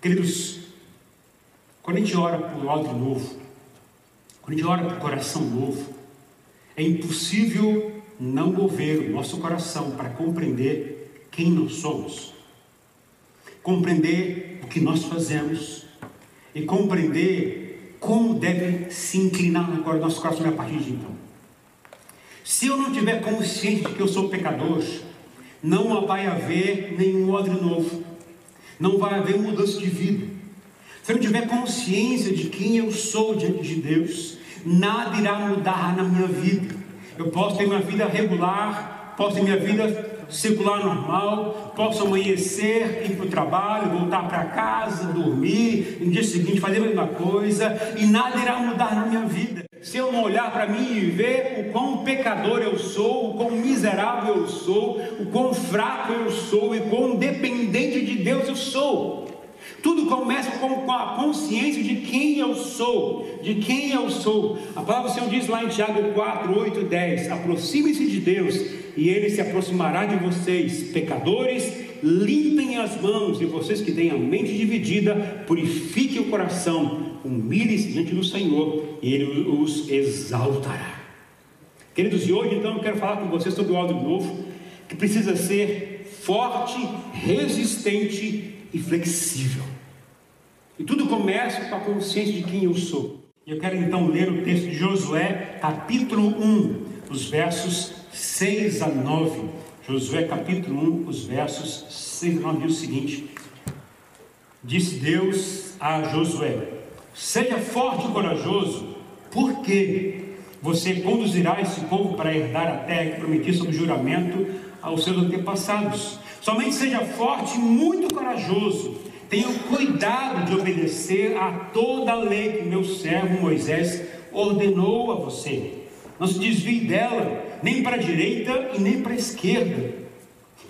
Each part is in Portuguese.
Queridos, quando a gente ora por odre novo, quando a gente ora por coração novo, é impossível não mover o nosso coração para compreender quem nós somos, compreender o que nós fazemos e compreender como deve se inclinar agora o nosso coração a partir de então. Se eu não tiver consciente de que eu sou pecador, não vai haver nenhum odre novo, não vai haver mudança de vida. Se eu não tiver consciência de quem eu sou diante de Deus, nada irá mudar na minha vida. Eu posso ter uma vida regular, posso ter minha vida circular normal, posso amanhecer, ir para o trabalho, voltar para casa, dormir, no dia seguinte fazer a mesma coisa, e nada irá mudar na minha vida. Se eu não olhar para mim e ver o quão pecador eu sou, o quão miserável eu sou, o quão fraco eu sou e quão dependente de Deus eu sou. Tudo começa com a consciência de quem eu sou, de quem eu sou. A palavra do Senhor diz lá em Tiago 4, 8 10: aproxime-se de Deus e ele se aproximará de vocês, pecadores. Limpem as mãos e vocês que têm a mente dividida, purifiquem o coração, humilhem-se diante do Senhor e ele os exaltará. Queridos, e hoje então eu quero falar com vocês sobre o áudio novo, que precisa ser forte, resistente e flexível. E tudo começa com a consciência de quem eu sou. Eu quero então ler o texto de Josué, capítulo 1, os versos 6 a 9. Josué, capítulo 1, os versos 6 a 9, diz o seguinte: Disse Deus a Josué: Seja forte e corajoso, porque você conduzirá esse povo para herdar a terra que prometi sob juramento aos seus antepassados. Somente seja forte e muito corajoso. Tenha cuidado de obedecer a toda a lei que meu servo Moisés ordenou a você. Não se desvie dela, nem para a direita e nem para a esquerda,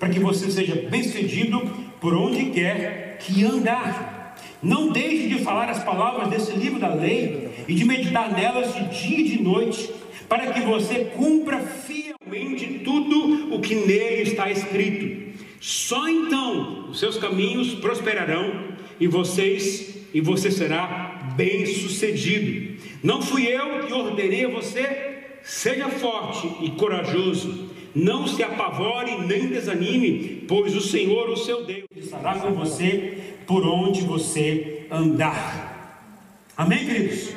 para que você seja bem-sucedido por onde quer que andar. Não deixe de falar as palavras desse livro da lei e de meditar nelas de dia e de noite, para que você cumpra fielmente tudo o que nele está escrito. Só então os seus caminhos prosperarão e vocês e você será bem-sucedido. Não fui eu que ordenei a você? Seja forte e corajoso. Não se apavore nem desanime, pois o Senhor, o seu Deus, estará com você por onde você andar. Amém, queridos?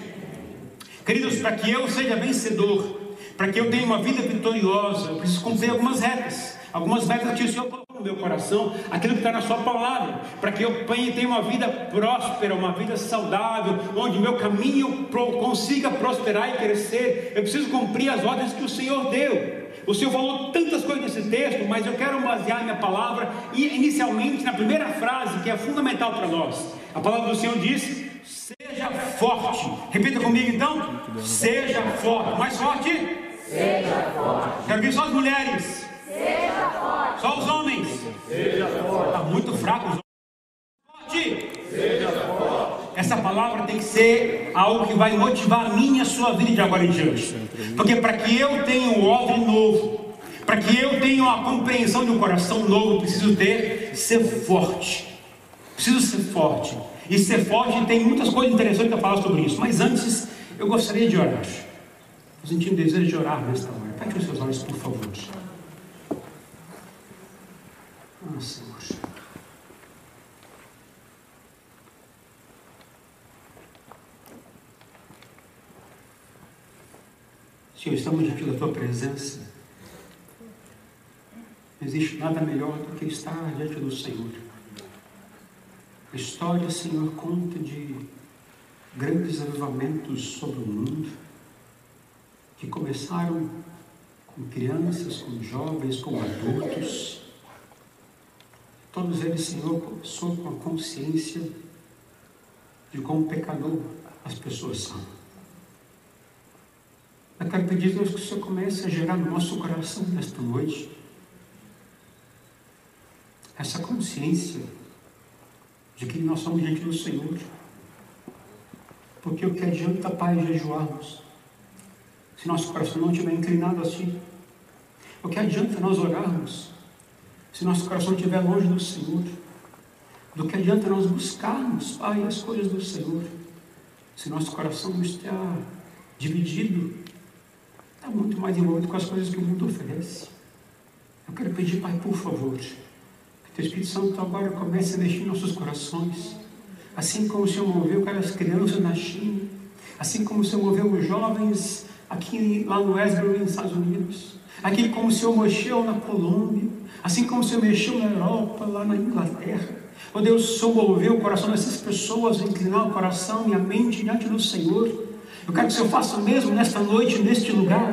Queridos, para que eu seja vencedor, para que eu tenha uma vida vitoriosa, eu preciso cumprir algumas regras. Algumas metas que o Senhor colocou no meu coração, aquilo que está na Sua palavra, para que eu tenha uma vida próspera, uma vida saudável, onde meu caminho consiga prosperar e crescer. Eu preciso cumprir as ordens que o Senhor deu. O Senhor falou tantas coisas nesse texto, mas eu quero basear minha palavra inicialmente na primeira frase que é fundamental para nós. A palavra do Senhor diz: Seja forte. Repita comigo então: Seja forte. Mais forte? Seja forte. Quero ver só as mulheres. Seja forte. Só os homens. Seja forte. Está muito fraco os homens. Forte. Seja forte. Essa palavra tem que ser algo que vai motivar a minha a sua vida de agora em diante. Porque para que eu tenha um odre novo, para que eu tenha uma compreensão de um coração novo, preciso ter, ser forte. Preciso ser forte. E ser forte tem muitas coisas interessantes para falar sobre isso. Mas antes, eu gostaria de orar. Eu senti um desejo de orar nesta hora. Feche os seus olhos, por favor. Senhor. Senhor, estamos diante da Tua presença. Não existe nada melhor do que estar diante do Senhor. A história, Senhor, conta de grandes avivamentos sobre o mundo que começaram com crianças, com jovens, com adultos. Todos eles, Senhor, começou com a consciência de quão pecador as pessoas são. Eu quero pedir, Deus, que o Senhor comece a gerar no nosso coração nesta noite essa consciência de que nós somos diante do Senhor. Porque o que adianta, Pai, jejuarmos se nosso coração não estiver inclinado assim? O que adianta nós orarmos se nosso coração estiver longe do Senhor? do que adianta nós buscarmos, Pai, as coisas do Senhor, se nosso coração está dividido, está muito mais envolvido com as coisas que o mundo oferece. Eu quero pedir, Pai, por favor, que Teu Espírito Santo agora comece a mexer em nossos corações, assim como o Senhor moveu aquelas crianças na China, assim como o Senhor moveu os jovens aqui lá no Esbro, nos Estados Unidos, aqui como o Senhor mexeu na Colômbia, assim como o Senhor mexeu na Europa, lá na Inglaterra. Oh Deus, moveu o coração dessas pessoas, inclinar o coração e a mente diante do Senhor. Eu quero que o Senhor faça o mesmo nesta noite, neste lugar.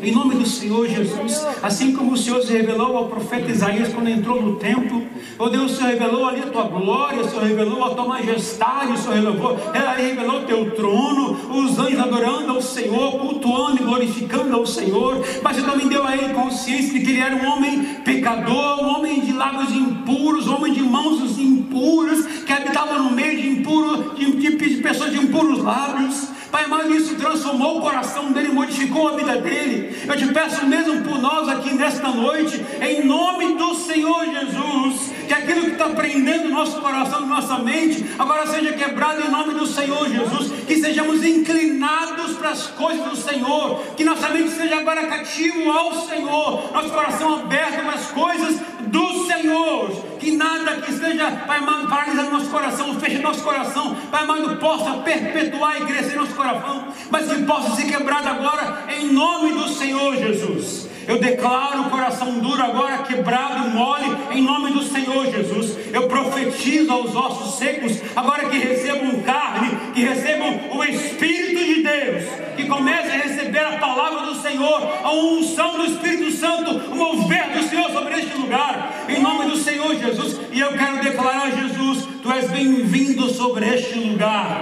Em nome do Senhor Jesus, assim como o Senhor se revelou ao profeta Isaías quando entrou no templo, oh Deus, o Senhor revelou ali a tua glória, o Senhor revelou a tua majestade, o Senhor revelou, ela revelou o teu trono, os anjos adorando ao Senhor, cultuando e glorificando ao Senhor, mas você também deu a ele consciência de que ele era um homem pecador, um homem de lábios impuros, um homem de mãos impuras, que habitava no meio de impuros, de, de, de pessoas de impuros lábios. Pai amado, isso transformou o coração dele, modificou a vida dele. Eu te peço mesmo por nós aqui nesta noite, em nome do Senhor Jesus, que aquilo que está prendendo nosso coração, nossa mente, agora seja quebrado em nome do Senhor Jesus, que sejamos inclinados para as coisas do Senhor, que nossa mente seja agora cativo ao Senhor, nosso coração aberto para as coisas do Senhor, que nada que esteja, Pai amado, paralisando nosso coração, feche nosso coração, Pai amado, possa perpetuar e crescer nosso coração, mas que possa ser quebrado agora, em nome do Senhor Jesus. Eu declaro o coração duro agora quebrado, mole, em nome do Senhor Jesus. Eu profetizo aos ossos secos, agora que recebam carne, que recebam o Espírito de Deus, que comecem a receber a palavra do Senhor, a unção do Espírito Santo, o mover do Senhor sobre este lugar, em nome do Senhor Jesus. E eu quero declarar, Jesus, Tu és bem-vindo sobre este lugar,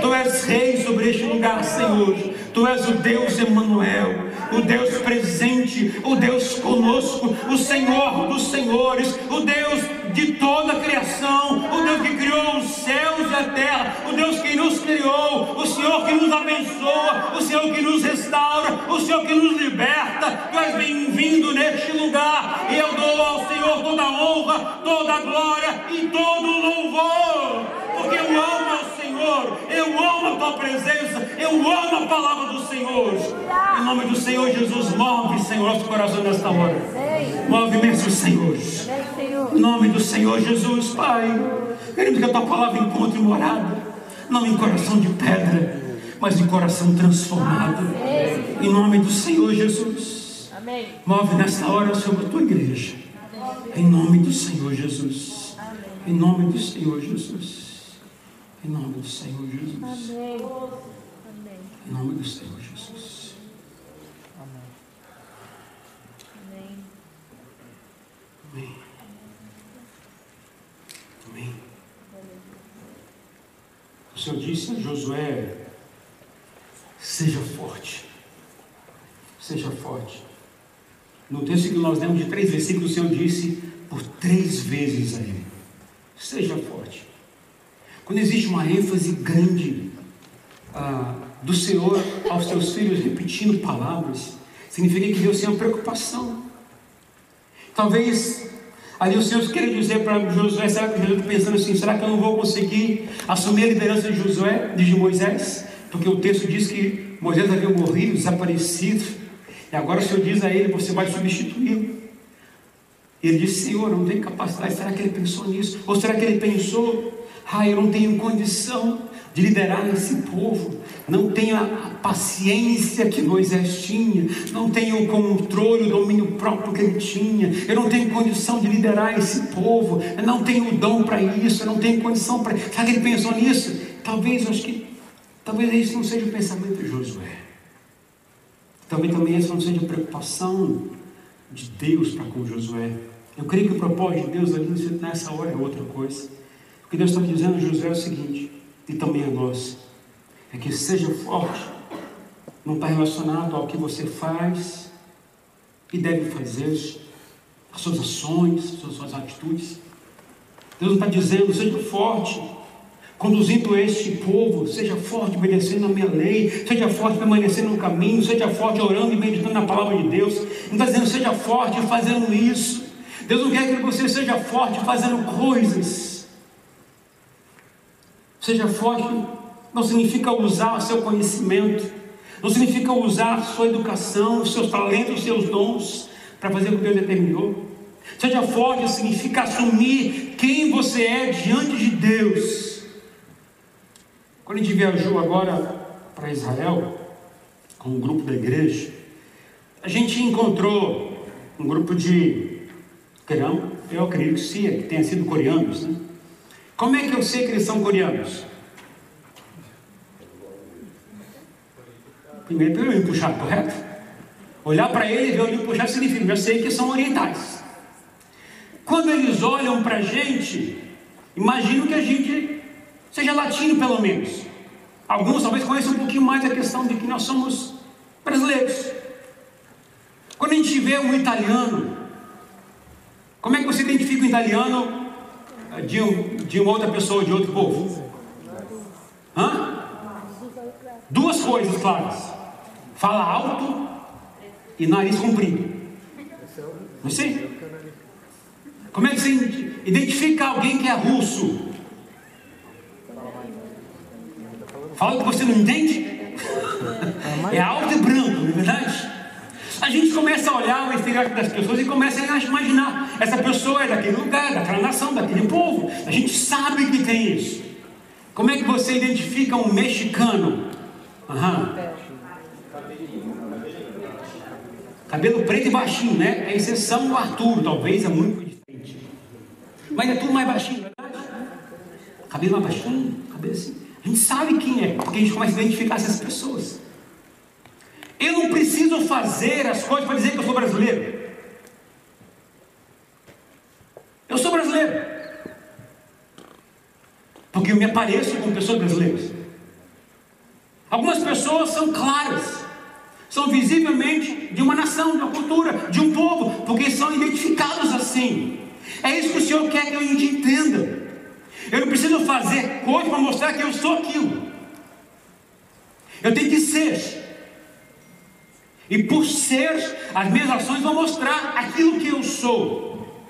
Tu és rei sobre este lugar, Senhor. Tu és o Deus Emanuel, o Deus presente, o Deus conosco, o Senhor dos senhores, o Deus de toda a criação, o Deus que criou os céus e a terra, o Deus que nos criou, o Senhor que nos abençoa, o Senhor que nos restaura, o Senhor que nos liberta. Tu és bem-vindo neste lugar, e eu dou ao Senhor toda a honra, toda a glória e todo o louvor, porque eu amo Senhor, eu amo a tua presença, eu amo a palavra do Senhor. Em nome do Senhor Jesus, move, Senhor, nosso coração nesta hora. Move mesmo, Senhor. Em nome do Senhor Jesus, Pai. Queremos que a tua palavra encontre morada, não em coração de pedra, mas em coração transformado. Em nome do Senhor Jesus. Move nesta hora sobre a tua igreja. Em nome do Senhor Jesus. Em nome do Senhor Jesus. Em nome do Senhor Jesus. Em nome do Senhor Jesus. Amém. Amém. O Senhor disse a Josué: seja forte. Seja forte. No texto que nós lemos de três versículos, o Senhor disse por três vezes a ele: seja forte. Quando existe uma ênfase grande ah, do Senhor aos seus filhos repetindo palavras, significa que Deus tem uma preocupação. Talvez ali o Senhor queira dizer para Josué, será que Josué está pensando assim, será que eu não vou conseguir assumir a liderança de Josué, de Moisés? Porque o texto diz que Moisés havia morrido, desaparecido, e agora o Senhor diz a ele, você vai substituí-lo. Ele disse, Senhor, não tenho capacidade. Será que ele pensou nisso? Ou será que ele pensou, ah, eu não tenho condição de liderar esse povo, não tenho a paciência que Moisés tinha, não tenho o controle, o domínio próprio que ele tinha, eu não tenho condição de liderar esse povo, eu não tenho o dom para isso, eu não tenho condição para. Será que ele pensou nisso? Talvez, acho que, talvez isso não seja o pensamento de Josué. Talvez também essa não seja a preocupação de Deus para com Josué. Eu creio que o propósito de Deus ali nessa hora é outra coisa. Que Deus está dizendo a Josué é o seguinte: e também a nós, é que seja forte, não está relacionado ao que você faz e deve fazer, as suas ações, as suas atitudes. Deus está dizendo, seja forte, conduzindo este povo, seja forte, obedecendo a minha lei, seja forte, permanecendo no caminho, seja forte, orando e meditando na palavra de Deus. Não está dizendo, seja forte fazendo isso. Deus não quer que você seja forte fazendo coisas Seja forte não significa usar seu conhecimento, não significa usar sua educação, seus talentos, seus dons para fazer o que Deus determinou. Seja forte significa assumir quem você é diante de Deus. Quando a gente viajou agora para Israel, com um grupo da igreja, a gente encontrou um grupo de crão, eu acredito que sim, que tenha sido coreanos, né? Como é que eu sei que eles são coreanos? Primeiro pelo olho puxado, correto? Olhar para ele e ver o olho puxado significa, já sei que são orientais. Quando eles olham para a gente, imagino que a gente seja latino pelo menos. Alguns talvez conheçam um pouquinho mais a questão de que nós somos brasileiros. Quando a gente vê um italiano, como é que você identifica um italiano de, um, de uma outra pessoa, de outro povo? Hã? Duas coisas claras: fala alto e nariz comprido. Não sei? Como é que você identifica alguém que é russo? Fala que você não entende? É alto e branco? A gente começa a olhar o estereótipo das pessoas e começa a imaginar: essa pessoa é daquele lugar, daquela nação, daquele povo. A gente sabe que tem isso. Como é que você identifica um mexicano? Aham. Cabelo preto e baixinho, né? É exceção do Arthur, talvez é muito diferente. Mas é tudo mais baixinho, é verdade? Cabelo mais baixinho, cabelo assim. A gente sabe quem é, porque a gente começa a identificar essas pessoas. Eu não preciso fazer as coisas para dizer que eu sou brasileiro. Eu sou brasileiro. Porque eu me apareço com pessoas brasileiras. Algumas pessoas são claras, são visivelmente de uma nação, de uma cultura, de um povo, porque são identificados assim. É isso que o Senhor quer que a gente entenda. Eu não preciso fazer coisa para mostrar que eu sou aquilo. Eu tenho que ser. E por ser, as minhas ações vão mostrar aquilo que eu sou.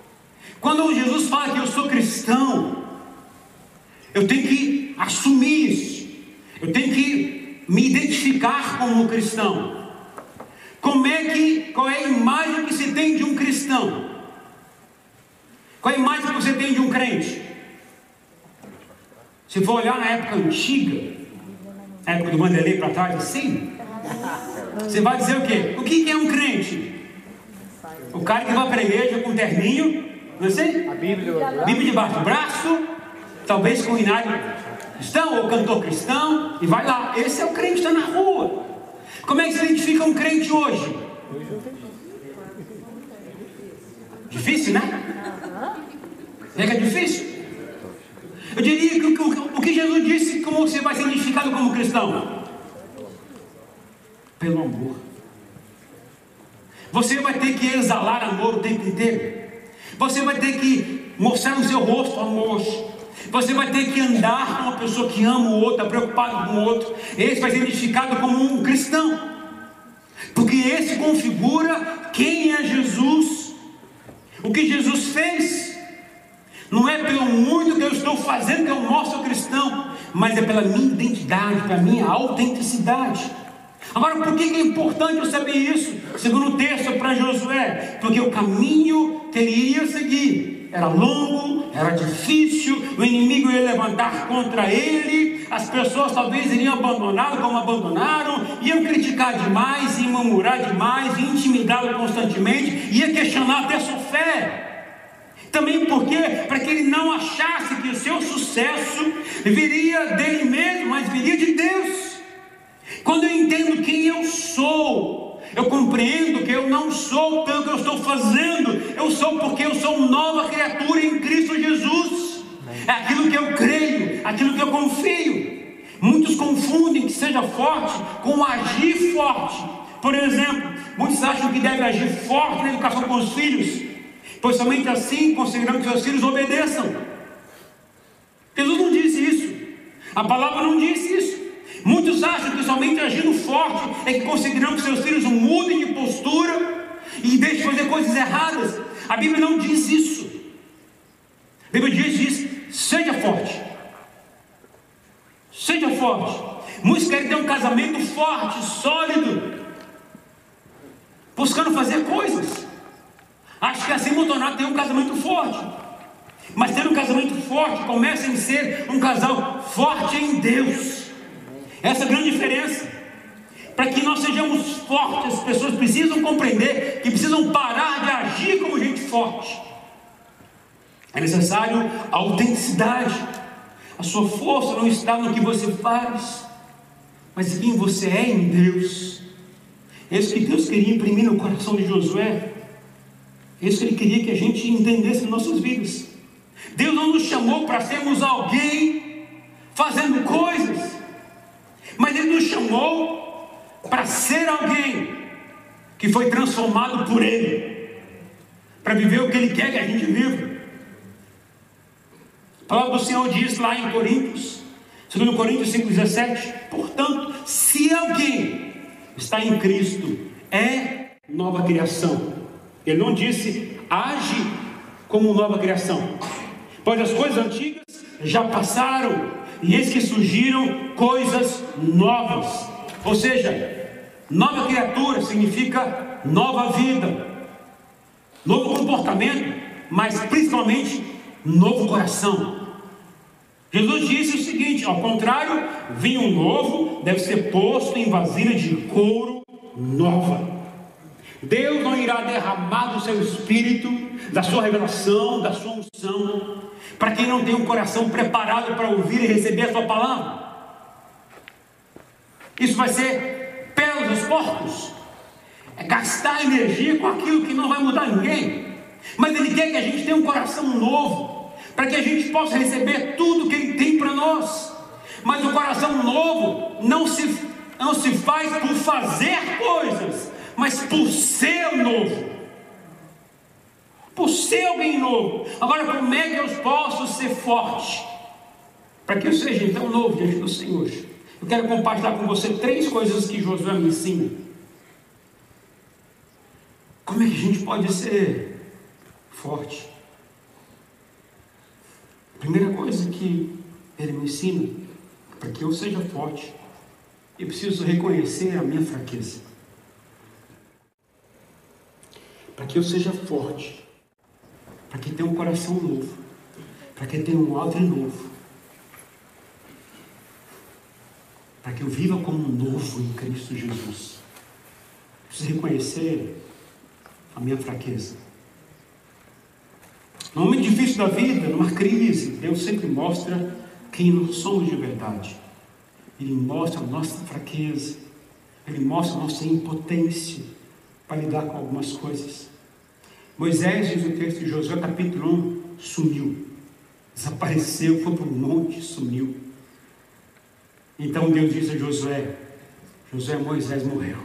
Quando Jesus fala que eu sou cristão, eu tenho que assumir isso. Eu tenho que me identificar como cristão. Como é que, qual é a imagem que se tem de um cristão? Qual é a imagem que você tem de um crente? Se for olhar na época antiga, época do Mandelei para trás, assim, você vai dizer o quê? O que é um crente? O cara que vai para a igreja com um terninho, não sei? A Bíblia, Bíblia debaixo do braço, talvez com hinário cristão ou cantor cristão, e vai lá. Esse é o crente que está na rua. Como é que se identifica um crente hoje? Difícil, né? É que é difícil? Eu diria que o que Jesus disse, como você vai ser identificado como cristão? Pelo amor. Você vai ter que exalar amor o tempo inteiro. Você vai ter que mostrar no seu rosto amor. Você vai ter que andar com uma pessoa que ama o outro, está preocupado com o outro. Esse vai ser identificado como um cristão. Porque esse configura quem é Jesus. O que Jesus fez. Não é pelo muito que eu estou fazendo que eu mostro cristão, mas é pela minha identidade, pela minha autenticidade. Agora, por que é importante eu saber isso? Segundo o texto para Josué, porque o caminho que ele iria seguir era longo, era difícil, o inimigo ia levantar contra ele, as pessoas talvez iriam abandoná-lo como abandonaram, iam criticar demais, iam murmurar demais, iam intimidá-lo constantemente, ia questionar até sua fé. Também porque, para que ele não achasse que o seu sucesso viria dele mesmo, mas viria de Deus. Quando eu entendo quem eu sou, eu compreendo que eu não sou pelo que eu estou fazendo, eu sou porque eu sou nova criatura em Cristo Jesus. É aquilo que eu creio, aquilo que eu confio. Muitos confundem que seja forte com agir forte. Por exemplo, muitos acham que deve agir forte na educação com os filhos, pois somente assim conseguirão que seus filhos obedeçam. Jesus não disse isso, a palavra não disse isso. Muitos acham que somente agindo forte é que conseguirão que seus filhos mudem de postura e deixem de fazer coisas erradas. A Bíblia não diz isso. A Bíblia diz, diz seja forte. Seja forte. Muitos querem ter um casamento forte, sólido, buscando fazer coisas. Acho que assim vão tornar ter um casamento forte. Mas ter um casamento forte começa em ser um casal forte em Deus. Essa é a grande diferença. Para que nós sejamos fortes, as pessoas precisam compreender que precisam parar de agir como gente forte. É necessário a autenticidade. A sua força não está no que você faz, mas em quem você é em Deus. É isso que Deus queria imprimir no coração de Josué. É isso que Ele queria que a gente entendesse em nossas vidas. Deus não nos chamou para sermos alguém fazendo coisas, mas Ele nos chamou para ser alguém que foi transformado por Ele, para viver o que Ele quer que a gente viva. A palavra do Senhor diz lá em Coríntios, 2 Coríntios 5,17: Portanto, se alguém está em Cristo, é nova criação. Ele não disse age como nova criação, pois as coisas antigas já passaram e eis que surgiram coisas novas. Ou seja, nova criatura significa nova vida, novo comportamento, mas principalmente novo coração. Jesus disse o seguinte: ao contrário, vinho novo deve ser posto em vasilha de couro nova. Deus não irá derramar do seu espírito, da sua revelação, da sua unção, para quem não tem um coração preparado para ouvir e receber a sua palavra. Isso vai ser pelos porcos, é gastar energia com aquilo que não vai mudar ninguém. Mas Ele quer que a gente tenha um coração novo, para que a gente possa receber tudo que Ele tem para nós. Mas o coração novo não se, não se faz por fazer coisas, mas por ser novo. Por ser alguém novo. Agora, como é que eu posso ser forte? Para que eu seja então novo diante do Senhor. Eu quero compartilhar com você três coisas que Josué me ensina. Como é que a gente pode ser forte? A primeira coisa que ele me ensina, para que eu seja forte, eu preciso reconhecer a minha fraqueza. Para que eu seja forte, para que tenha um coração novo, para que tenha um alto novo, para que eu viva como novo em Cristo Jesus. Preciso reconhecer a minha fraqueza. No momento difícil da vida, numa crise, Deus sempre mostra quem nós somos de verdade. Ele mostra a nossa fraqueza, ele mostra a nossa impotência para lidar com algumas coisas. Moisés, diz o texto de Josué, capítulo 1, sumiu, desapareceu, foi para o monte, sumiu. Então Deus disse a Josué: Josué, Moisés morreu.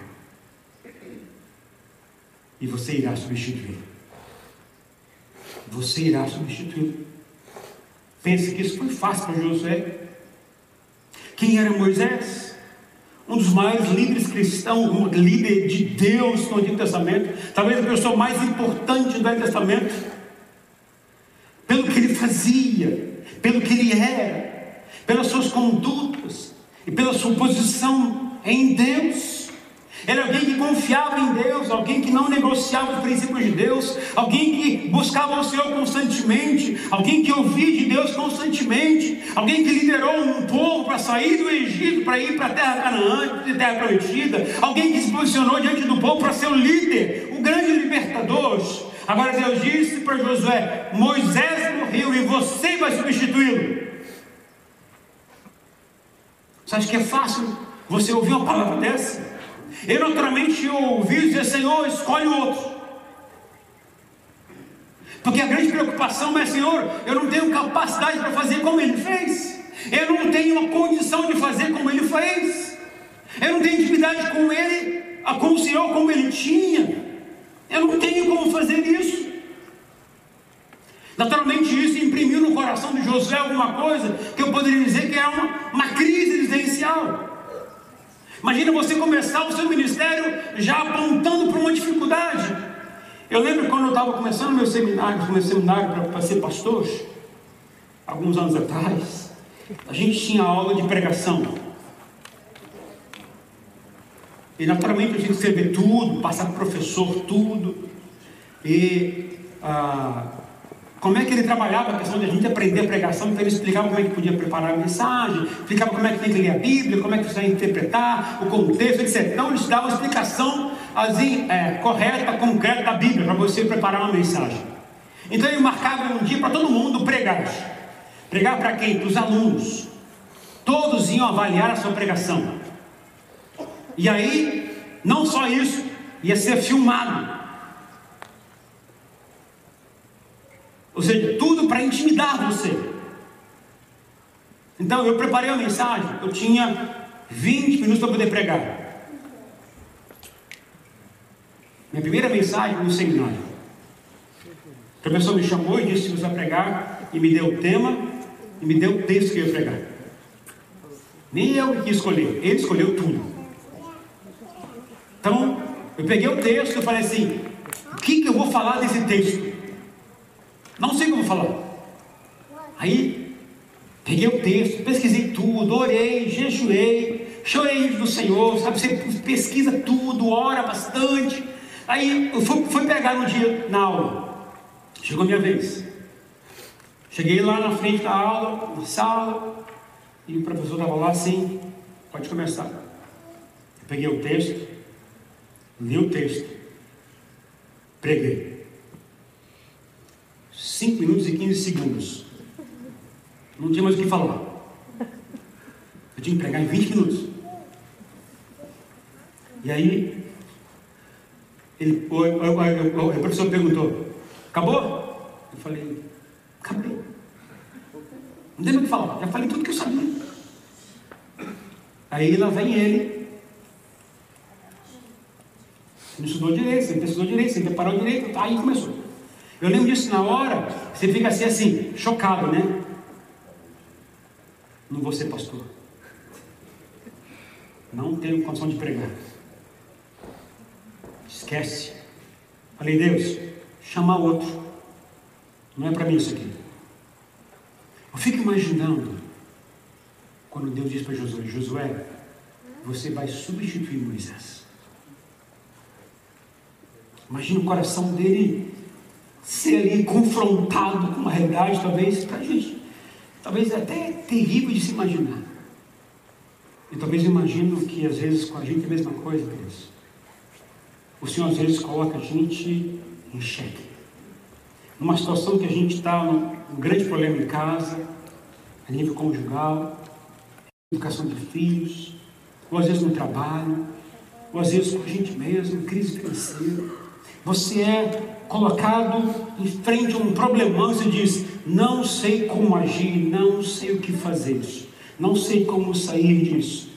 E você irá substituí-lo. Você irá substituí-lo. Pense que isso foi fácil para Josué. Quem era Moisés? Um dos maiores líderes cristãos, um líder de Deus no Antigo Testamento, talvez a pessoa mais importante do Velho Testamento, pelo que ele fazia, pelo que ele era, pelas suas condutas, e pela sua posição em Deus. É alguém que confiava em Deus, alguém que não negociava os princípios de Deus, alguém que buscava o Senhor constantemente, alguém que ouvia de Deus constantemente, alguém que liderou um povo para sair do Egito, para ir para a terra Canaã, terra prometida, alguém que se posicionou diante do povo para ser o líder, o grande libertador. Agora Deus disse para Josué: Moisés morreu e você vai substituí-lo. Você acha que é fácil você ouvir uma palavra dessa? Eu naturalmente ouvi dizer, Senhor, escolhe outro. Porque a grande preocupação é, Senhor, eu não tenho capacidade para fazer como Ele fez. Eu não tenho a condição de fazer como Ele fez. Eu não tenho intimidade com Ele, com o Senhor como Ele tinha. Eu não tenho como fazer isso. Naturalmente, isso imprimiu no coração de Josué alguma coisa que eu poderia dizer que é uma, uma crise existencial. Imagina você começar o seu ministério já apontando para uma dificuldade. Eu lembro quando eu estava começando meu seminário, meu seminário para ser pastor, alguns anos atrás, a gente tinha aula de pregação. E naturalmente eu tinha que escrever tudo, passar para o professor tudo. E ah, como é que ele trabalhava a questão de a gente aprender a pregação, então ele explicava como é que podia preparar a mensagem, explicava como é que tem que ler a Bíblia, como é que vai interpretar, o contexto, etc. Então ele dava uma explicação assim, é, correta, concreta da Bíblia, para você preparar uma mensagem. Então ele marcava um dia para todo mundo pregar. Pregar para quem? Para os alunos. Todos iam avaliar a sua pregação. E aí, não só isso, ia ser filmado. Ou seja, tudo para intimidar você. Então eu preparei a mensagem, eu tinha 20 minutos para poder pregar. Minha primeira mensagem no seminário. O professor me chamou e disse: Você vai pregar, e me deu o tema, e me deu o texto que eu ia pregar. Nem eu que escolhi, ele escolheu tudo. Então, eu peguei o texto e falei assim: O que, que eu vou falar desse texto? Não sei o que eu vou falar. Aí, peguei o texto, pesquisei tudo, orei, jejuei, chorei do Senhor, sabe? Você pesquisa tudo, ora bastante. Aí eu fui, fui pegar no dia na aula. Chegou a minha vez. Cheguei lá na frente da aula, na sala, e o professor estava lá assim, pode começar. Eu peguei o texto, li o texto, preguei. 5 minutos e 15 segundos. Não tinha mais o que falar. Eu tinha que pregar em 20 minutos. E aí, ele, o, o, o, o professor perguntou: Acabou? Eu falei: Acabei. Não tem o que falar, já falei tudo que eu sabia. Aí lá vem ele. Não estudou direito, você não estudou direito, você preparou direito, aí começou. Eu lembro disso na hora, você fica assim, assim, chocado, né? Não vou ser pastor. Não tenho condição de pregar. Esquece. Falei, Deus, chamar outro. Não é para mim isso aqui. Eu fico imaginando quando Deus diz para Josué: Josué, você vai substituir Moisés. Imagina o coração dele ser ali confrontado com uma realidade, talvez, para a gente, talvez até terrível de se imaginar. E talvez imagino que às vezes com a gente é a mesma coisa, Deus. O Senhor às vezes coloca a gente em xeque. Numa situação que a gente está um grande problema em casa, a nível conjugal, educação de filhos, ou às vezes no trabalho, ou às vezes com a gente mesmo, crise financeira. Você é colocado em frente a um problemão e diz: Não sei como agir, não sei o que fazer, não sei como sair disso,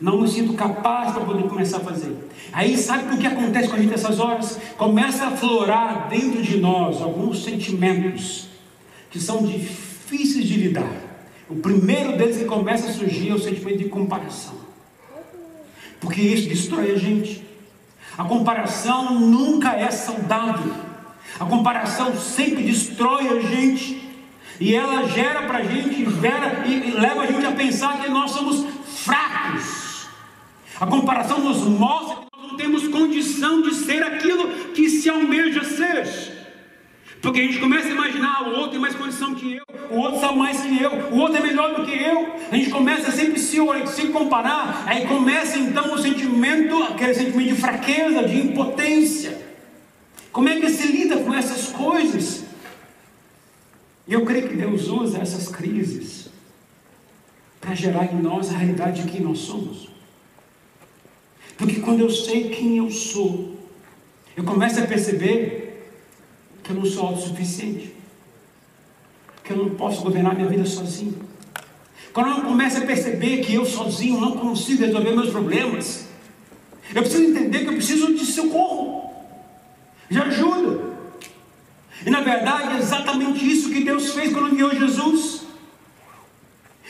não me sinto capaz para poder começar a fazer. Aí sabe o que acontece com a gente nessas horas? Começa a florar dentro de nós alguns sentimentos que são difíceis de lidar. O primeiro deles que começa a surgir é o sentimento de comparação, porque isso destrói a gente. A comparação nunca é saudável. A comparação sempre destrói a gente. E ela gera para a gente, gera e leva a gente a pensar que nós somos fracos. A comparação nos mostra que nós não temos condição de ser aquilo que se almeja ser. Porque a gente começa a imaginar o outro tem mais condição que eu, o outro sabe mais que eu, o outro é melhor do que eu. A gente começa sempre a se, se comparar, aí começa então o sentimento, aquele sentimento de fraqueza, de impotência. Como é que se lida com essas coisas? E eu creio que Deus usa essas crises para gerar em nós a realidade de quem nós somos. Porque quando eu sei quem eu sou, eu começo a perceber que eu não sou autossuficiente, que eu não posso governar minha vida sozinho. Quando eu começo a perceber que eu sozinho não consigo resolver meus problemas, eu preciso entender que eu preciso de socorro, de ajuda. E na verdade é exatamente isso que Deus fez quando enviou Jesus.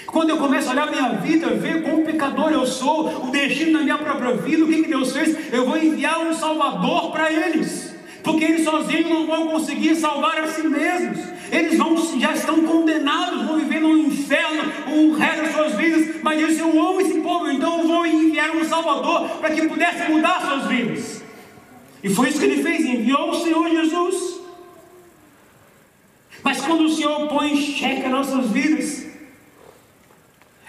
Quando eu começo a olhar minha vida, ver como pecador eu sou, o destino da minha própria vida, o que, que Deus fez, eu vou enviar um Salvador para eles porque eles sozinhos não vão conseguir salvar a si mesmos. eles vão, já estão condenados, vão viver no inferno o resto das suas vidas. Mas Deus disse: Eu amo esse povo, então eu vou enviar um Salvador para que pudesse mudar suas vidas. E foi isso que ele fez: enviou o Senhor Jesus. Mas quando o Senhor põe em xeque as nossas vidas,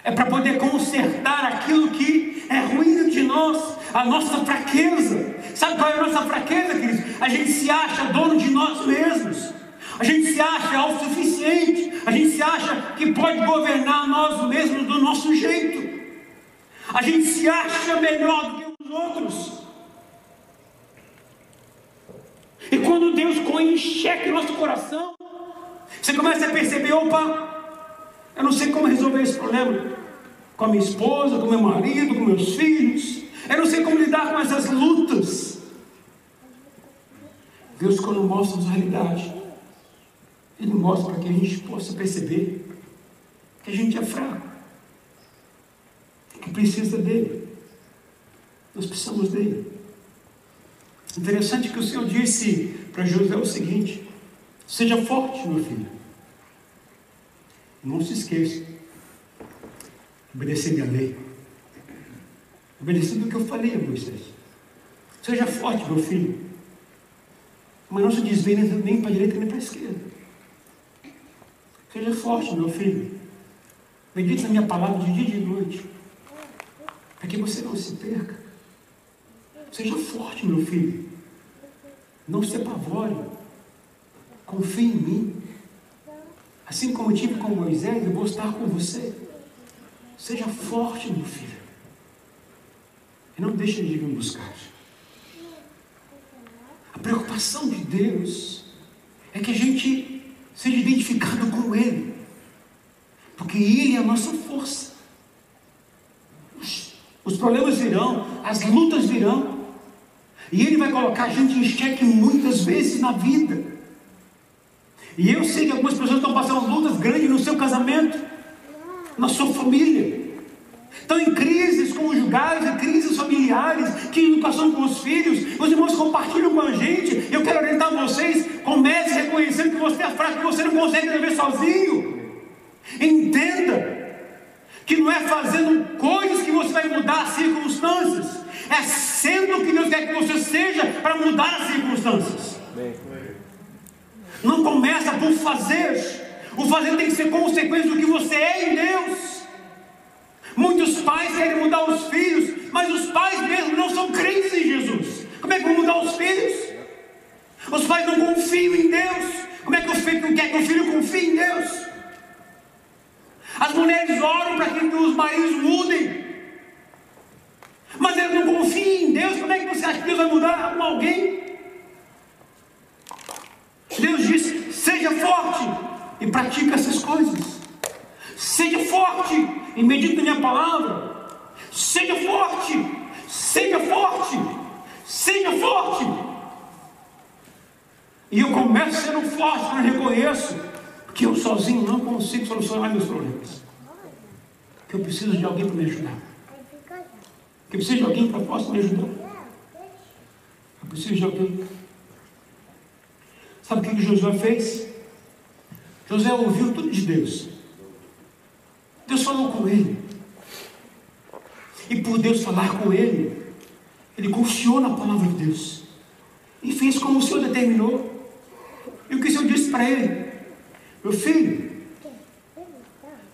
é para poder consertar aquilo que é ruim de nós, a nossa fraqueza. Sabe qual é a nossa fraqueza, queridos? A gente se acha dono de nós mesmos. A gente se acha autossuficiente. A gente se acha que pode governar nós mesmos do nosso jeito. A gente se acha melhor do que os outros. E quando Deus põe em xeque nosso coração, você começa a perceber: opa, eu não sei como resolver esse problema. Com a minha esposa, com meu marido, com meus filhos. Eu não sei como lidar com essas lutas. Deus, quando mostra a realidade, Ele mostra para que a gente possa perceber que a gente é fraco, que precisa dele. Nós precisamos dele. Interessante que o Senhor disse para José o seguinte: seja forte, meu filho. Não se esqueça, obedecer minha lei, obedecer do que eu falei a Moisés. Seja forte, meu filho, mas não se desvie nem para a direita nem para a esquerda. Seja forte, meu filho. Medite na minha palavra de dia e de noite, para que você não se perca. Seja forte, meu filho. Não se apavore. Confie em mim. Assim como eu tive com Moisés, eu vou estar com você. Seja forte, meu filho. E não deixe de me buscar. A preocupação de Deus é que a gente seja identificado com Ele. Porque Ele é a nossa força. Os problemas virão, as lutas virão. E Ele vai colocar a gente em xeque muitas vezes na vida. E eu sei que algumas pessoas estão passando lutas grandes no seu casamento, na sua família. Estão em crises conjugais, em crises familiares, que passam com os filhos. Os irmãos compartilham com a gente. Eu quero orientar vocês. Comece reconhecendo que você é fraco, que você não consegue viver sozinho. Entenda que não é fazendo coisas que você vai mudar as circunstâncias, é sendo o que Deus quer que você seja para mudar as circunstâncias. Não começa por fazer, o fazer tem que ser consequência do que você é em Deus. Muitos pais querem mudar os filhos, mas os pais mesmo não são crentes em Jesus. Como é que vão mudar os filhos? Os pais não confiam em Deus. Como é que o filho quer que o filho confie em Deus? As mulheres oram para que os maridos mudem. Mas eles não confiam em Deus. Como é que você acha que Deus vai mudar alguém? Deus diz: seja forte e pratica essas coisas. Seja forte e medite na minha palavra. Seja forte, seja forte, seja forte. E eu começo sendo forte quando reconheço que eu sozinho não consigo solucionar meus problemas. Que eu preciso de alguém para me ajudar. Que eu preciso de alguém para possa me ajudar. Eu preciso de alguém. Sabe o que Josué fez? José ouviu tudo de Deus. Deus falou com ele. E por Deus falar com ele, ele confiou na palavra de Deus. E fez como o Senhor determinou. E o que o Senhor disse para ele? Meu filho,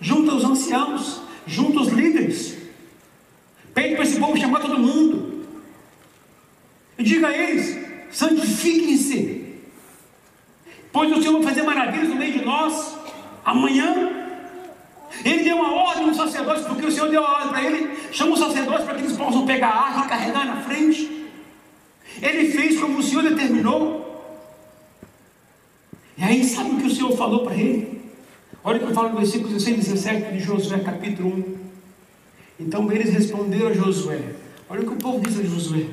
junta os anciãos, junta os líderes. Pede para esse povo chamar todo mundo. E diga a eles: santifiquem-se. Pois o Senhor vai fazer maravilhas no meio de nós. Amanhã ele deu uma ordem aos sacerdotes, porque o Senhor deu a ordem para ele, chama os sacerdotes para que eles possam pegar a arca e carregar na frente. Ele fez como o Senhor determinou. E aí, sabe o que o Senhor falou para ele? Olha o que eu falo no versículo 16 e 17 de Josué, capítulo 1. Então eles responderam a Josué: Olha o que o povo diz a Josué: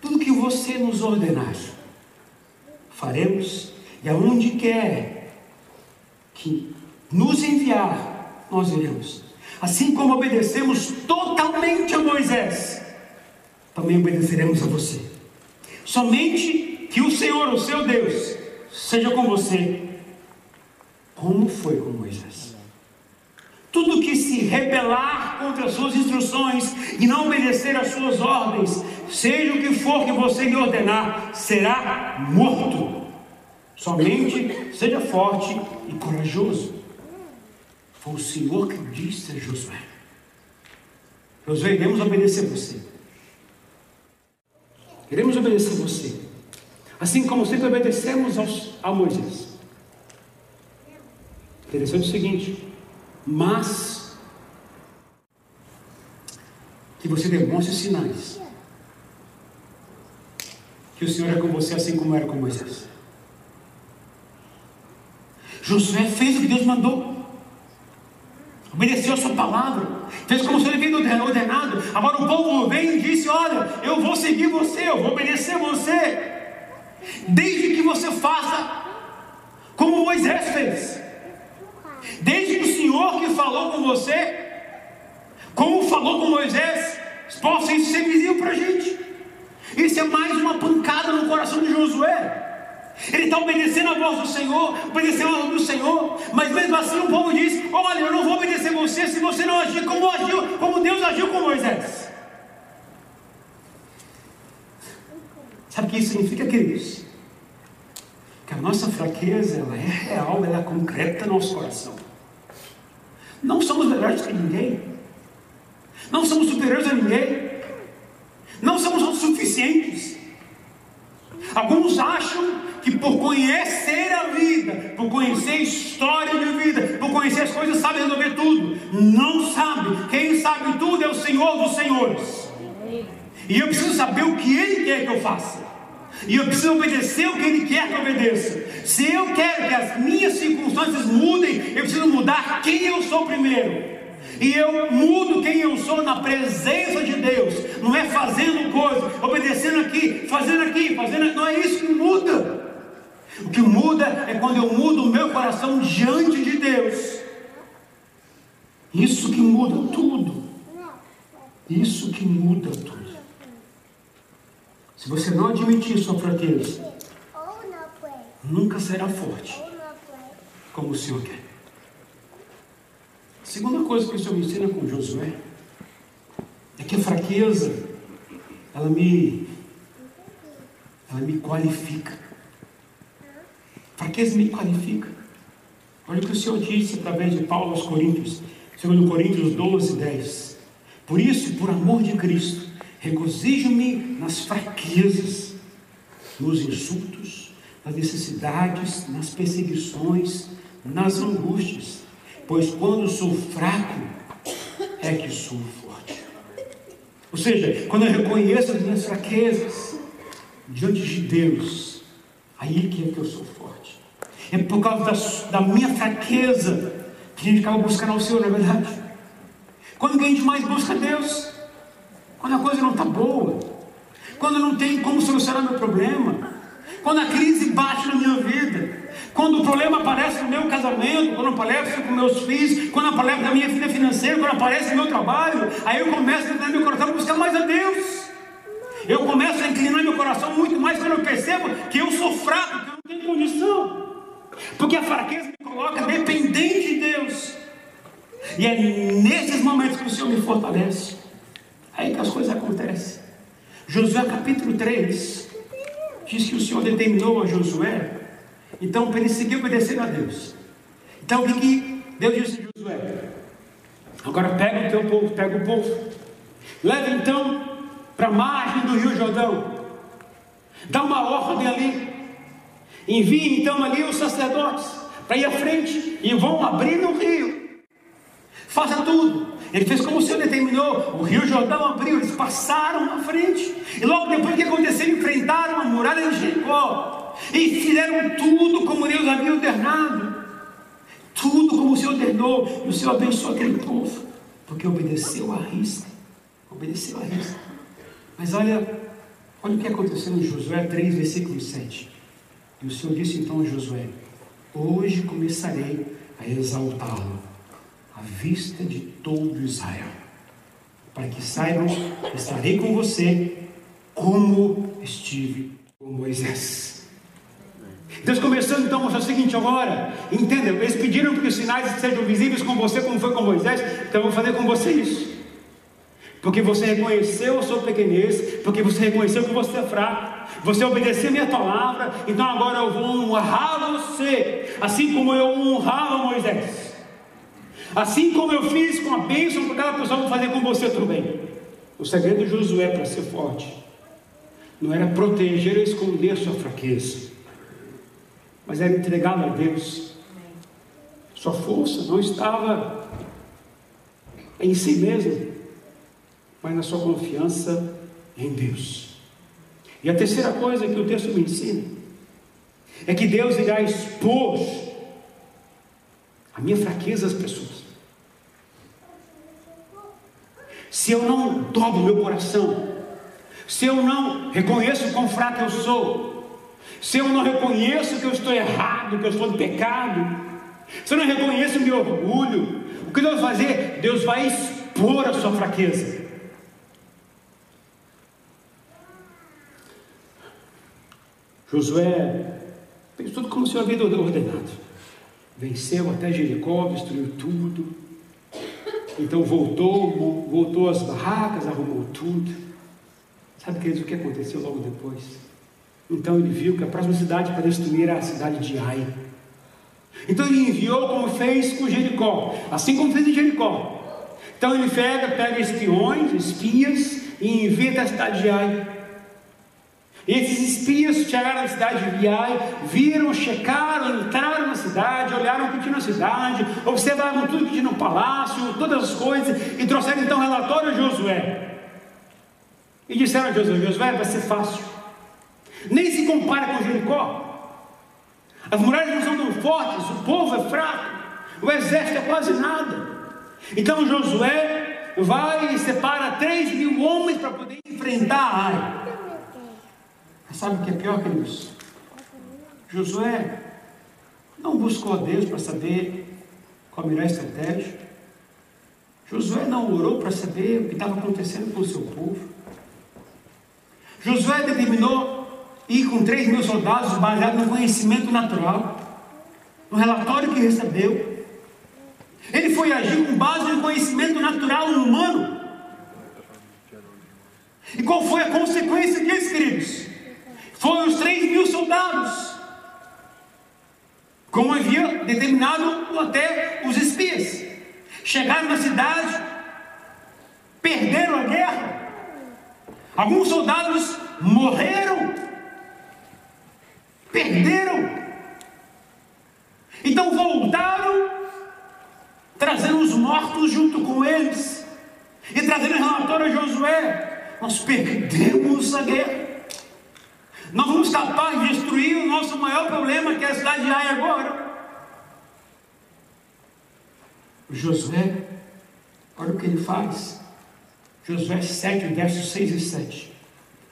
Tudo que você nos ordenar, faremos, e aonde quer que nos enviar, nós iremos. Assim como obedecemos totalmente a Moisés, também obedeceremos a você. Somente que o Senhor, o seu Deus, seja com você como foi com Moisés. Tudo que se rebelar contra as suas instruções e não obedecer às suas ordens, seja o que for que você lhe ordenar, será morto. Somente seja forte e corajoso. Foi o Senhor que disse a Josué: Josué, iremos obedecer você. Queremos obedecer você. Assim como sempre obedecemos aos, a Moisés. Interessante o seguinte, mas que você demonstre sinais que o Senhor é com você assim como era com Moisés. Josué fez o que Deus mandou. Obedeceu a sua palavra. Fez como se ele vindo ordenado. Agora o povo vem e disse: Olha, eu vou seguir você, eu vou obedecer você. Desde que você faça como Moisés fez. Desde que o Senhor que falou com você, como falou com Moisés, possa isso ser visível para a gente. Isso é mais uma pancada no coração de Josué. Ele está obedecendo a voz do Senhor, obedecendo a voz do Senhor, mas mesmo assim o povo diz: Olha, eu não vou obedecer você se você não agir como agiu, como Deus agiu com Moisés. Sabe o que isso significa, queridos? Que a nossa fraqueza ela é real, ela é concreta no nosso coração. Não somos melhores que ninguém. Não somos superiores a ninguém. Não somos autossuficientes. Alguns acham que por conhecer a vida, por conhecer a história de vida, por conhecer as coisas, sabe resolver tudo. Não sabe. Quem sabe tudo é o Senhor dos Senhores. E eu preciso saber o que Ele quer que eu faça. E eu preciso obedecer o que Ele quer que eu obedeça. Se eu quero que as minhas circunstâncias mudem, eu preciso mudar quem eu sou primeiro. E eu mudo quem eu sou na presença de Deus. Não é fazendo coisa, obedecendo aqui, fazendo aqui, fazendo. Não é isso que muda. O que muda é quando eu mudo o meu coração diante de Deus. Isso que muda tudo. Isso que muda tudo. Se você não admitir sua fraqueza, nunca será forte como o Senhor quer. A segunda coisa que o Senhor me ensina com Josué é que a fraqueza ela me ela me qualifica. A fraqueza me qualifica. Olha o que o Senhor disse através de Paulo aos Coríntios, segundo Coríntios 12, 10. Por isso, por amor de Cristo, regozijo-me nas fraquezas, nos insultos, nas necessidades, nas perseguições, nas angústias, pois quando sou fraco é que sou forte. Ou seja, quando eu reconheço as minhas fraquezas diante de Deus, aí que é que eu sou forte. É por causa da, da minha fraqueza que a gente acaba buscando ao Senhor, não é verdade? Quando a gente mais busca Deus, quando a coisa não está boa, quando não tem como solucionar meu problema, quando a crise bate na minha vida, quando o problema aparece no meu casamento, quando aparece com meus filhos, quando aparece na minha vida financeira, quando aparece no meu trabalho, aí eu começo a inclinar meu coração buscar mais a Deus. Eu começo a inclinar meu coração muito mais quando eu percebo que eu sou fraco, que eu não tenho condição. Porque a fraqueza me coloca dependente de Deus. E é nesses momentos que o Senhor me fortalece. Aí que as coisas acontecem. Josué capítulo 3 diz que o Senhor determinou a Josué, então ele seguir obedecendo a Deus. Então o que, Deus disse a Josué? Agora pega o teu povo, pega o povo, leva então para a margem do rio Jordão, dá uma ordem ali, envie então ali os sacerdotes para ir à frente e vão abrir no rio, faça tudo, ele fez como o Senhor determinou. O rio Jordão abriu, eles passaram na frente. E logo depois que aconteceu, enfrentaram a muralha de Jericó. E fizeram tudo como Deus havia ordenado. Tudo como o Senhor ordenou. E o Senhor abençoou aquele povo. Porque obedeceu a risca. Obedeceu a risca. Mas olha, olha o que aconteceu em Josué 3, versículo 7. E o Senhor disse então a Josué: Hoje começarei a exaltá-lo à vista de todo Israel, para que saibam que estarei com você como estive com Moisés. Deus começou então a mostrar o seguinte agora, entenda, eles pediram que os sinais sejam visíveis com você como foi com Moisés, então eu vou fazer com você isso. Porque você reconheceu a sua pequenez, porque você reconheceu que você é fraco, você obedeceu a minha palavra, então agora eu vou honrar você, assim como eu honrava Moisés. Assim como eu fiz com a bênção para cada pessoa, vou fazer com você também. O segredo de Josué para ser forte não era proteger ou esconder sua fraqueza, mas era entregá-la a Deus. Sua força não estava em si mesmo, mas na sua confiança em Deus. E a terceira coisa que o texto me ensina é que Deus irá expor a minha fraqueza às pessoas. Se eu não dobro meu coração, se eu não reconheço quão fraco eu sou, se eu não reconheço que eu estou errado, que eu estou em pecado, se eu não reconheço o meu orgulho, o que Deus vai fazer? Deus vai expor a sua fraqueza. Josué fez tudo como se havia ordenado. Venceu até Jericó, destruiu tudo. Então voltou, voltou às barracas, arrumou tudo. Sabe, queridos, o que aconteceu logo depois? Então ele viu que a próxima cidade para destruir era a cidade de Ai. Então ele enviou como fez com Jericó, assim como fez em Jericó. Então ele pega, pega espiões, espias e envia até a cidade de Ai. E esses espias chegaram na cidade de Ai, viram, checaram, entraram na cidade, olharam o que tinha na cidade, observaram tudo que tinha no palácio, todas as coisas, e trouxeram então relatório a Josué. E disseram a Josué: Josué, vai ser fácil. Nem se compara com Jericó. As muralhas não são tão fortes, o povo é fraco, o exército é quase nada. Então Josué vai e separa 3 mil homens para poder enfrentar Ai. Mas sabe o que é pior, queridos? Josué não buscou a Deus para saber qual a melhor estratégia. Josué não orou para saber o que estava acontecendo com o seu povo. Josué determinou ir com 3 mil soldados baseado no conhecimento natural, no relatório que recebeu. Ele foi agir com base no conhecimento natural humano. E qual foi a consequência disso, queridos? Foi os 3 mil soldados, como havia determinado até os espias. Chegaram na cidade, perderam a guerra, Alguns soldados morreram, perderam. Então voltaram, trazendo os mortos junto com eles, e trazendo relatório a Josué: Nós perdemos a guerra. Nós vamos capaz de destruir o nosso maior problema, que é a cidade de Ai agora. Josué, olha o que ele faz. Josué 7, versos 6 e 7.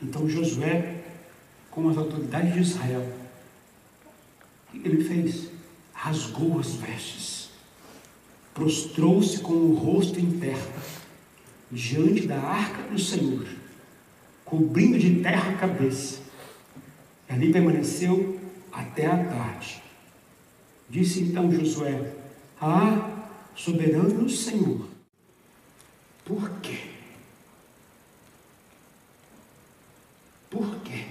Então Josué, com as autoridades de Israel, o que ele fez? Rasgou as vestes, prostrou-se com o rosto em terra, diante da arca do Senhor, cobrindo de terra a cabeça. Ali permaneceu até a tarde. Disse então Josué: Ah, soberano Senhor, por quê? Por quê?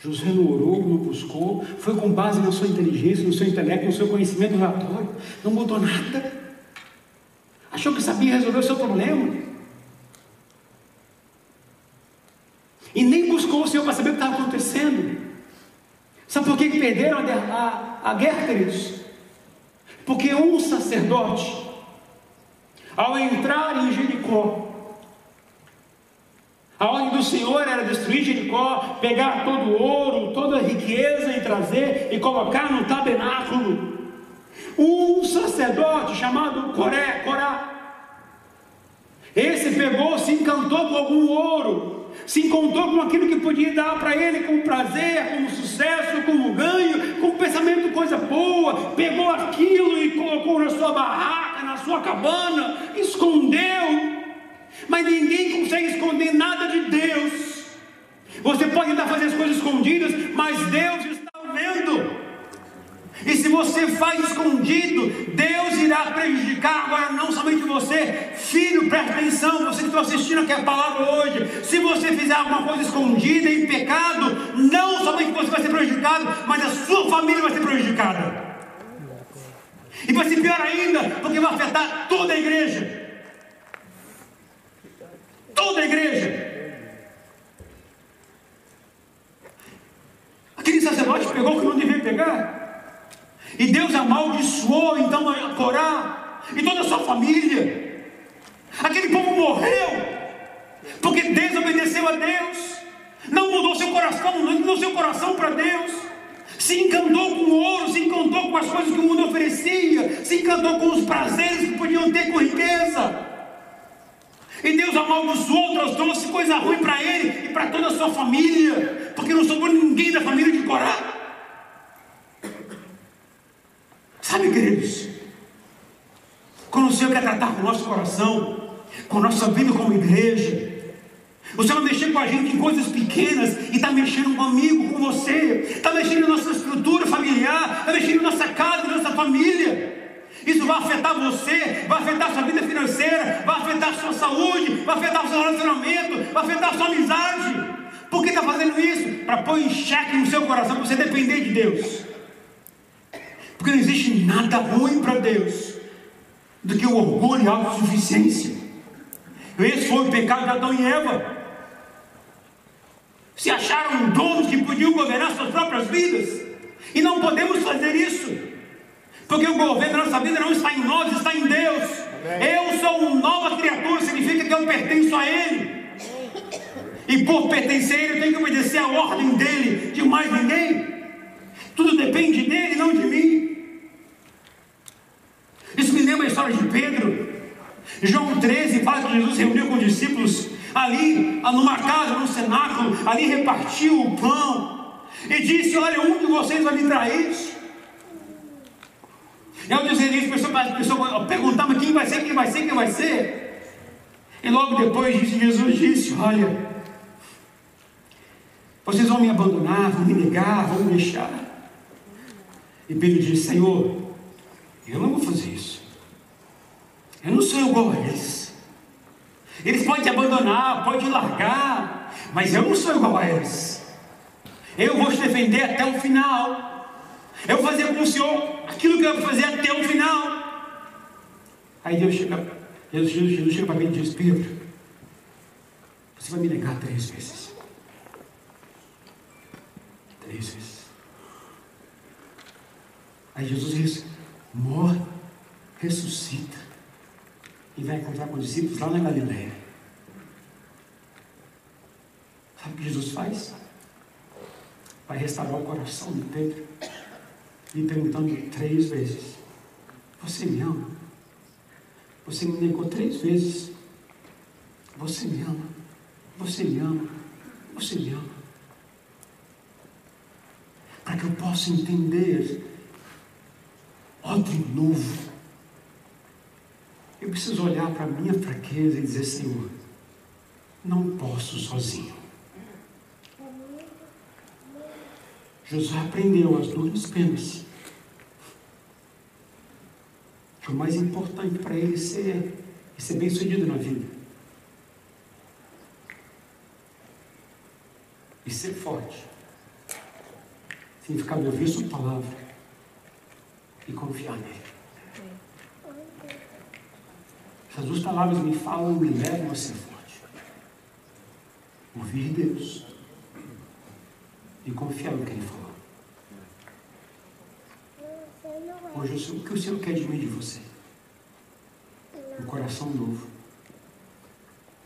José não orou, não buscou, foi com base na sua inteligência, no seu intelecto, no seu conhecimento relatório, não mudou nada. Achou que sabia resolver o seu problema. E nem buscou o Senhor para saber o que estava acontecendo. Sabe por que perderam a, a, a guerra, queridos? Porque um sacerdote ao entrar em Jericó, a ordem do Senhor era destruir Jericó, pegar todo o ouro, toda a riqueza e trazer e colocar no tabernáculo. Um sacerdote chamado Coré, Corá, esse pegou, se encantou com algum ouro, se encontrou com aquilo que podia dar para ele com prazer, como sucesso, como ganho, com pensamento coisa boa, pegou aquilo e colocou na sua barraca, na sua cabana, escondeu. Mas ninguém consegue esconder nada de Deus. Você pode tentar fazer as coisas escondidas, mas Deus está vendo. E se você faz escondido, Deus irá prejudicar. Agora, não somente você, filho, presta atenção. Você que está assistindo aqui a palavra hoje. Se você fizer alguma coisa escondida, em pecado, não somente você vai ser prejudicado, mas a sua família vai ser prejudicada. E vai ser pior ainda, porque vai afetar toda a igreja. Toda a igreja. Aquele sacerdote pegou o que não devia pegar. E Deus amaldiçoou então a Corá e toda a sua família. Aquele povo morreu porque desobedeceu a Deus, não mudou seu coração, não mudou seu coração para Deus. Se encantou com o ouro, se encantou com as coisas que o mundo oferecia, se encantou com os prazeres que podiam ter com riqueza. E Deus amaldiçoou, trouxe coisa ruim para ele e para toda a sua família, porque não sobrou ninguém da família de Corá. Sabe, queridos, quando o Senhor quer tratar com o nosso coração, com a nossa vida como igreja, o Senhor mexer com a gente em coisas pequenas e está mexendo comigo, com você, está mexendo na nossa estrutura familiar, está mexendo na nossa casa, na nossa família. Isso vai afetar você, vai afetar sua vida financeira, vai afetar sua saúde, vai afetar seu relacionamento, vai afetar sua amizade. Por que está fazendo isso? Para pôr em xeque no seu coração, para você depender de Deus. Porque não existe nada ruim para Deus do que o orgulho e a autossuficiência. Esse foi o pecado de Adão e Eva. Se acharam donos que podiam governar suas próprias vidas. E não podemos fazer isso. Porque o governo da nossa vida não está em nós, está em Deus. Amém. Eu sou uma nova criatura, significa que eu pertenço a Ele. E por pertencer a Ele, eu tenho que obedecer a ordem dele, de mais ninguém. Tudo depende dele, não de mim. Isso me lembra a história de Pedro. João 13 fala que Jesus reuniu com os discípulos ali, numa casa, num cenáculo, ali repartiu o pão e disse: Olha, um de vocês vai me trair. E ao dizer isso, pessoa, a pessoa perguntava quem vai ser, quem vai ser, quem vai ser. E logo depois Jesus disse: Olha, vocês vão me abandonar, vão me negar, vão me deixar. E Pedro disse: Senhor, eu não vou fazer isso. Eu não sou igual a eles. Eles podem te abandonar, podem te largar, mas eu não sou igual a eles. Eu vou te defender até o final. Eu vou fazer com o Senhor aquilo que eu vou fazer até o final. Aí Deus chega, Jesus, Jesus chega para mim e diz: Pedro, você vai me negar três vezes. Três vezes. Aí Jesus diz: morre, ressuscita e vai encontrar com os discípulos lá na Galileia. Sabe o que Jesus faz? Vai restaurar o coração de Pedro e perguntando três vezes: Você me ama? Você me negou três vezes. Você me ama? Você me ama? Você me ama? Para que eu possa entender de novo. Eu preciso olhar para a minha fraqueza e dizer, Senhor, não posso sozinho. Josué aprendeu as duras penas. O mais importante para ele ser, é ser bem sucedido na vida. E ser forte. Significa ouvir sua palavra e confiar nele. Essas duas palavras me falam e me levam a ser forte. Ouvir Deus e confiar no que Ele falou. Hoje, o que o Senhor quer de mim de você? Um coração novo.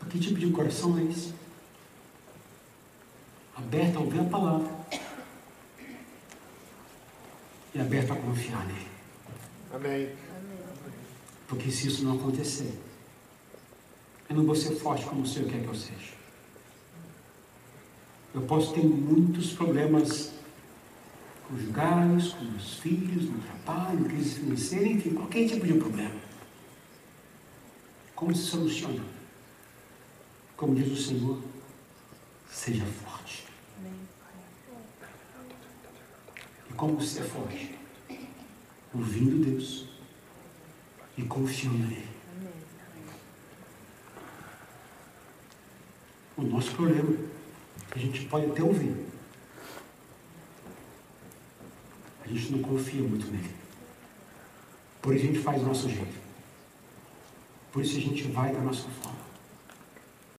Que tipo de coração é esse? Aberto a ouvir a palavra e aberto a confiar nele. Amém. Porque se isso não acontecer, eu não vou ser forte como o Senhor quer que eu seja. Eu posso ter muitos problemas conjugais, com meus filhos, no trabalho, crise financeira, enfim, qualquer tipo de problema. Como se soluciona? Como diz o Senhor, seja forte. E como você é forte? Ouvindo Deus e confiando nele. O nosso problema é a gente pode até ouvir. A gente não confia muito nele. Por isso a gente faz do nosso jeito. Por isso a gente vai da nossa forma.